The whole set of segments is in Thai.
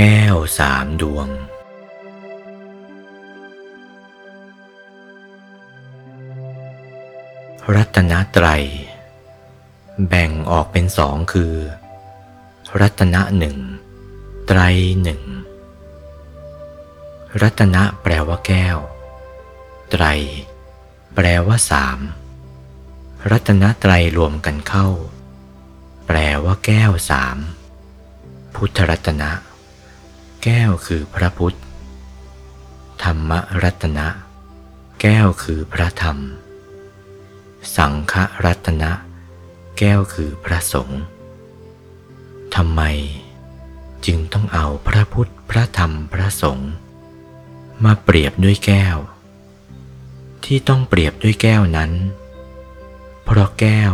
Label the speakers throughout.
Speaker 1: แก้วสามดวง รัตนตรัย แบ่งออกเป็นสองคือ รัตนะหนึ่งไตรหนึ่งรัตนะแปลว่าแก้ว ไตร แปลว่าสามรัตนตรัยรวมกันเข้า แปลว่าแก้วสามพุทธรัตนะ แก้วคือพระพุทธ ธรรมรัตนะ แก้วคือพระธรรม สังฆรัตนะ แก้วคือพระสงฆ์ทำไมจึงต้องเอาพระพุทธพระธรรมพระสงฆ์มาเปรียบด้วยแก้ว ที่ต้องเปรียบด้วยแก้วนั้น เพราะแก้ว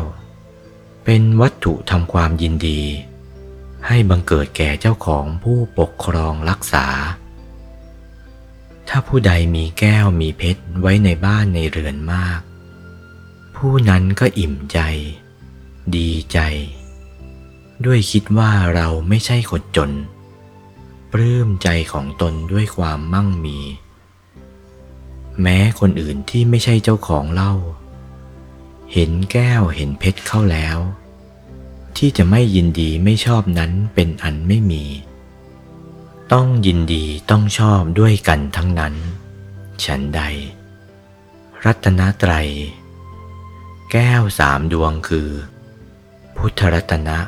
Speaker 1: เป็นวัตถุทำความยินดี ให้บังเกิดแก่เจ้าของผู้ปกครองรักษา ถ้าผู้ใดมีแก้วมีเพชรไว้ในบ้านในเรือนมาก ผู้นั้นก็อิ่มใจ ดีใจ ด้วยคิดว่าเราไม่ใช่คนจน ปลื้มใจของตนด้วยความมั่งมี แม้คนอื่นที่ไม่ใช่เจ้าของเล่า เห็นแก้วเห็นเพชรเข้าแล้ว ที่จะไม่ยินดีไม่ชอบนั้นเป็นอันไม่มี ต้องยินดีต้องชอบด้วยกันทั้งนั้น ฉันใด รัตนตรัย แก้วสามดวงคือ พุทธรัตนะ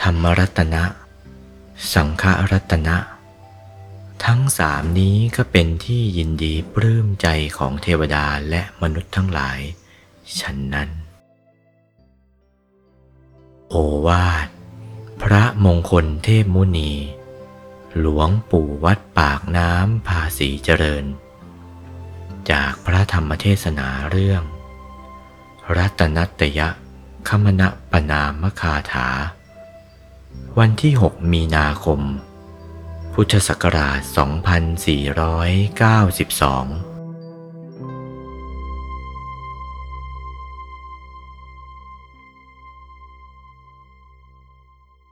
Speaker 1: ธรรมรัตนะ สังฆรัตนะ ทั้งสามนี้ก็เป็นที่ยินดีปลื้มใจของเทวดาและมนุษย์ทั้งหลาย ฉันนั้น โอวาท พระมงคลเทพมุนี หลวงปู่วัดปากน้ำภาษีเจริญ จากพระธรรมเทศนาเรื่อง รัตนัตยะคมณะปนามคาถา วันที่ 6 มีนาคม พุทธศักราช 2492